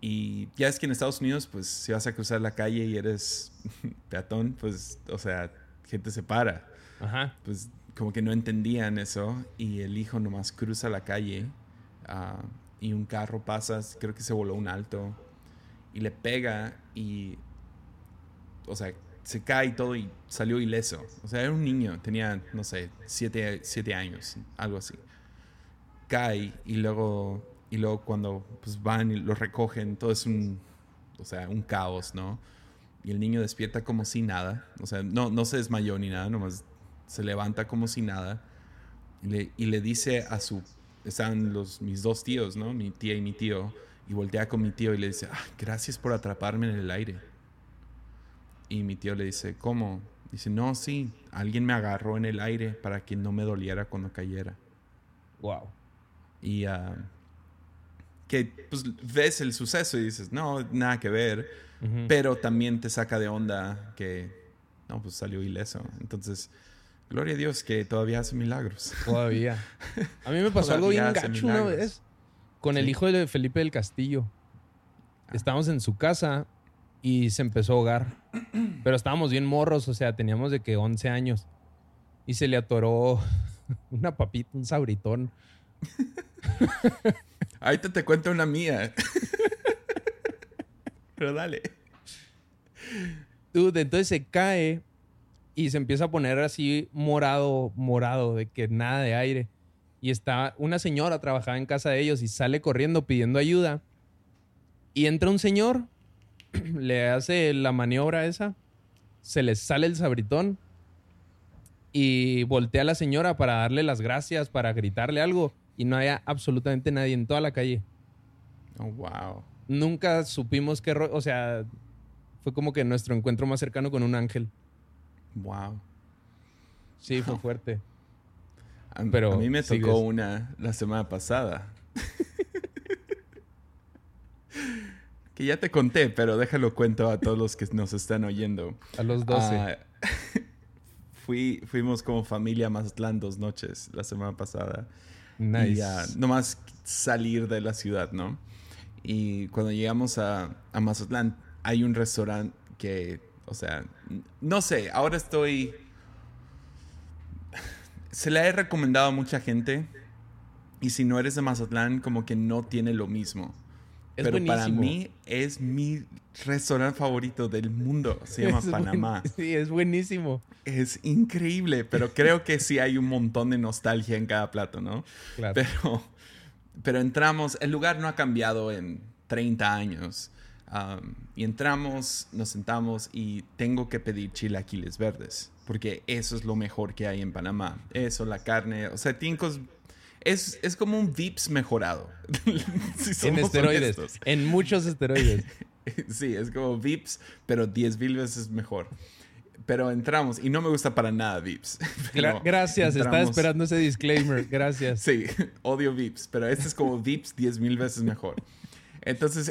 Y ya es que en Estados Unidos, pues si vas a cruzar la calle y eres peatón, pues, o sea, gente se para. Ajá. Pues como que no entendían eso. Y el hijo nomás cruza la calle uh, y un carro pasa, creo que se voló un alto y le pega y, o sea, se cae y todo y salió ileso. O sea, era un niño, tenía, no sé, siete, años, algo así. Cae y luego, y luego cuando pues, van y lo recogen, todo es un, o sea, un caos, ¿no? Y el niño despierta como si nada, o sea, no, no se desmayó ni nada, nomás se levanta como si nada y le, y le dice a su, están los, mis dos tíos, ¿no? Mi tía y mi tío y voltea con mi tío y le dice, ah, gracias por atraparme en el aire. Y mi tío le dice, ¿cómo? Dice, no, sí, alguien me agarró en el aire para que no me doliera cuando cayera. Wow. Y uh, que pues ves el suceso y dices, no, nada que ver, pero también te saca de onda que, no, pues salió ileso. Entonces, gloria a Dios que todavía hace milagros. Todavía. A mí me pasó algo bien gacho una vez con el hijo de Felipe del Castillo. Ah. Estábamos en su casa y se empezó a ahogar. Pero estábamos bien morros, o sea, teníamos de que 11 años. Y se le atoró una papita, un sabritón. Ahorita te cuento una mía. Pero dale. Dude, entonces se cae y se empieza a poner así morado, morado, de que nada de aire y está una señora trabajaba en casa de ellos y sale corriendo pidiendo ayuda. Y entra un señor, le hace la maniobra esa, se le sale el sabritón y voltea a la señora para darle las gracias, para gritarle algo y no hay absolutamente nadie en toda la calle. Oh, wow. nunca supimos qué... ro- O sea, fue como que nuestro encuentro más cercano con un ángel. Wow. Sí, fue fuerte. A, Pero a mí me tocó sigues. una la semana pasada. que ya te conté, pero déjalo cuento a todos los que nos están oyendo. A los 12. Ah, fui, fuimos como familia a Mazatlán dos noches la semana pasada. Nice. Y ah, nomás salir de la ciudad, ¿no? Y cuando llegamos a, a Mazatlán, hay un restaurante que, o sea, no sé, ahora estoy... Se le he recomendado a mucha gente y si no eres de Mazatlán, como que no tiene lo mismo. Es Pero para buenísimo. mí es mi restaurante favorito del mundo. Se llama Es buen- Panamá. Sí, es buenísimo. Es increíble, pero creo que sí hay un montón de nostalgia en cada plato, ¿no? Claro. Pero, pero entramos, el lugar no ha cambiado en 30 años. Um, y entramos, nos sentamos y tengo que pedir chilaquiles verdes, porque eso es lo mejor que hay en Panamá. Eso, la carne, o sea, tienen cosas- Es, es como un Vips mejorado. si en esteroides. honestos. En muchos esteroides. Sí, es como Vips, pero 10 mil veces mejor. Pero entramos y no me gusta para nada Vips. Gra- gracias, estaba esperando ese disclaimer. Gracias. Sí, odio Vips, pero este es como Vips 10 mil veces mejor. Entonces,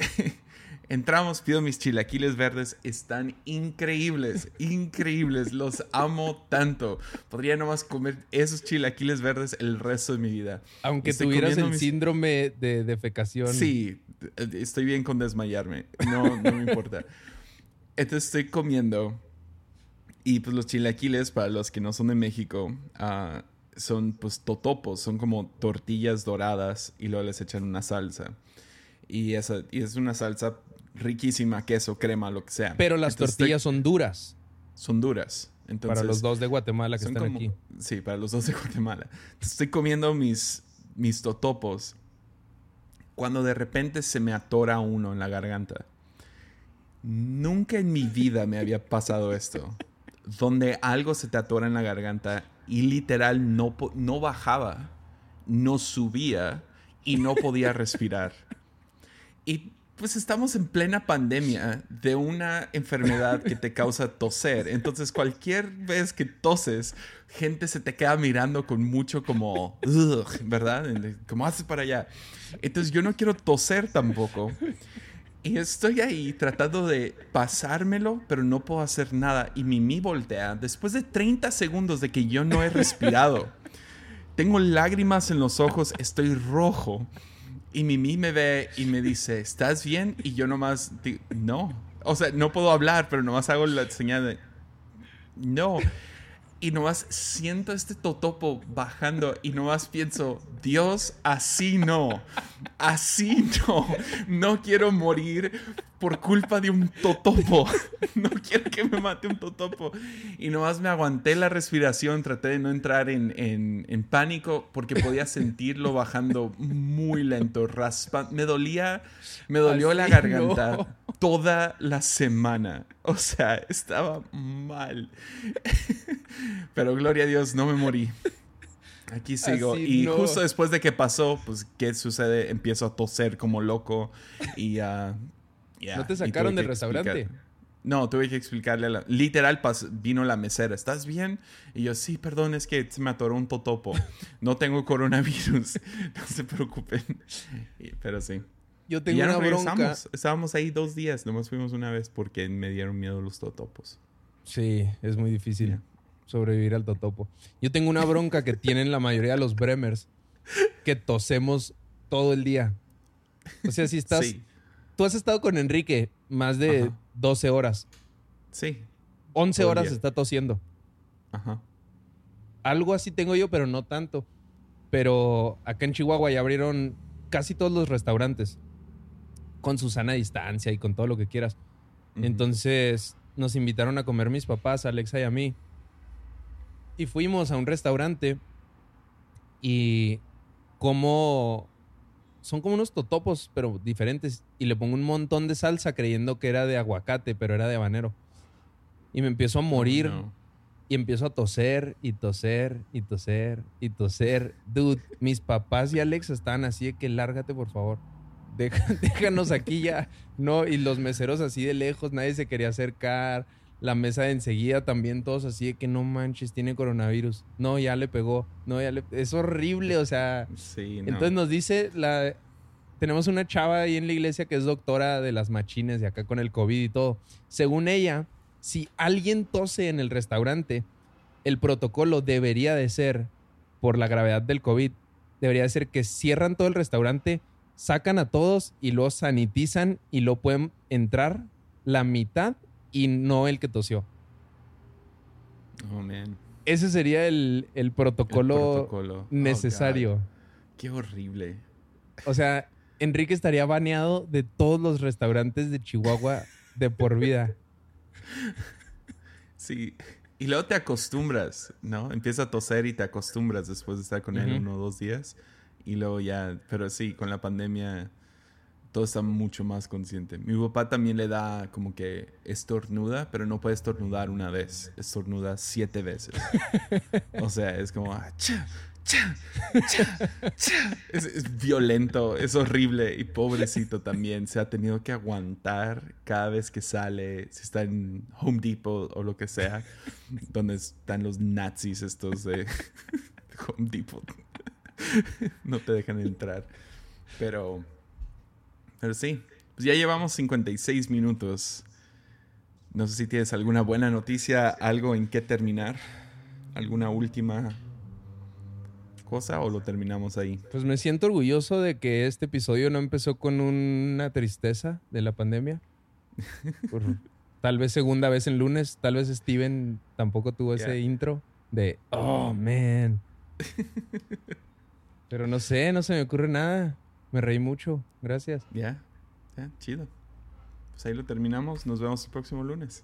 entramos, pido mis chilaquiles verdes, están increíbles, increíbles, los amo tanto. Podría nomás comer esos chilaquiles verdes el resto de mi vida. Aunque Estoy tuvieras el mis- síndrome de defecación. Sí, estoy bien con desmayarme, no, no me importa. Entonces estoy comiendo y pues los chilaquiles, para los que no son de México, ah, son pues totopos, son como tortillas doradas y luego les echan una salsa. Y, esa, y es una salsa riquísima, queso, crema, lo que sea. Pero las Entonces, tortillas son duras. son duras. Entonces, para los dos de Guatemala que están como- aquí. Sí, para los dos de Guatemala. Estoy comiendo mis, mis totopos cuando de repente se me atora uno en la garganta. Nunca en mi vida me había pasado esto. Donde algo se te atora en la garganta y literal no, no bajaba, no subía y no podía respirar. Y pues estamos en plena pandemia de una enfermedad que te causa toser. Entonces cualquier vez que toses, gente se te queda mirando con mucho como, ¿verdad? Como haces para allá. Entonces yo no quiero toser tampoco. Y estoy ahí tratando de pasármelo, pero no puedo hacer nada. Y Mimi voltea después de 30 segundos de que yo no he respirado. Tengo lágrimas en los ojos, estoy rojo. Y Mimi me ve y me dice, ¿estás bien? Y yo nomás, di- no. O sea, no puedo hablar, pero nomás hago la señal de, no. Y nomás siento este totopo bajando y nomás pienso, Dios, así no. Así no. No quiero morir por culpa de un totopo. No quiero que me mate un totopo. Y nomás me aguanté la respiración, traté de no entrar en, en- en pánico porque podía sentirlo bajando muy lento, raspa. Me dolía, me dolió la Así garganta no. toda la semana. O sea, estaba mal. Pero gloria a Dios, no me morí. Aquí sigo. Así y no. justo después de que pasó, pues, ¿qué sucede? Empiezo a toser como loco y... ya, ¿No te y sacaron del explicar- restaurante? No, tuve que explicarle a la... Literal, pas- vino la mesera. ¿Estás bien? Y yo, sí, perdón, es que se me atoró un totopo. No tengo coronavirus. No se preocupen. Y- pero sí. Yo Y tengo ya una nos bronca. regresamos. Estábamos ahí dos días. Nomás fuimos una vez porque me dieron miedo los totopos. Sí, es muy difícil. Sobrevivir al totopo. Yo tengo una bronca que tienen la mayoría de los Bremers, que tosemos todo el día. O sea, si estás... Sí. Tú has estado con Enrique más de Ajá. 12 horas. Sí. 11 Todo el horas está tosiendo. Ajá. Algo así tengo yo, pero no tanto. Pero acá en Chihuahua ya abrieron casi todos los restaurantes. Con su sana distancia y con todo lo que quieras. Entonces nos invitaron a comer mis papás, Alexa y a mí. Y fuimos a un restaurante y como son como unos totopos, pero diferentes. Y le pongo un montón de salsa creyendo que era de aguacate, pero era de habanero. Y me empiezo a morir No. y empiezo a toser y toser y toser y toser. Dude, mis papás y Alexa estaban así de que lárgate, por favor. déjanos aquí ya. No, y los meseros así de lejos, nadie se quería acercar. La mesa de enseguida también todos así de que no manches, tiene coronavirus. No, ya le pegó. No, ya le... Es horrible, o sea... Sí, no. Entonces nos dice la... Tenemos una chava ahí en la iglesia que es doctora de las machines de acá con el COVID y todo. Según ella, si alguien tose en el restaurante, el protocolo debería de ser, por la gravedad del COVID, debería de ser que cierran todo el restaurante, sacan a todos y lo sanitizan y lo pueden entrar la mitad y no el que tosió. Oh, man. Ese sería el, el protocolo, El protocolo. Oh, necesario. Qué horrible. o sea, Enrique estaría baneado de todos los restaurantes de Chihuahua de por vida. Sí. Y luego te acostumbras, ¿no? Empieza a toser y te acostumbras después de estar con él uno o dos días. Y luego ya, pero sí, con la pandemia todo está mucho más consciente. Mi papá también le da como que estornuda, pero no puede estornudar una vez. Estornuda siete veces. o sea, es como... ah, cha, cha, cha, es violento, es horrible. Y pobrecito también. Se ha tenido que aguantar cada vez que sale, si está en Home Depot o lo que sea, donde están los nazis estos de Home Depot. no te dejan entrar. Pero... Pero sí, pues ya llevamos 56 minutos. No sé si tienes alguna buena noticia, algo en qué terminar, alguna última cosa o lo terminamos ahí. Pues me siento orgulloso de que este episodio no empezó con una tristeza de la pandemia. Por tal vez segunda vez en lunes, tal vez Steven tampoco tuvo ese intro de, oh, man. Pero no sé, no se me ocurre nada. Me reí mucho. Gracias. Ya, ya, chido. Pues ahí lo terminamos. Nos vemos el próximo lunes.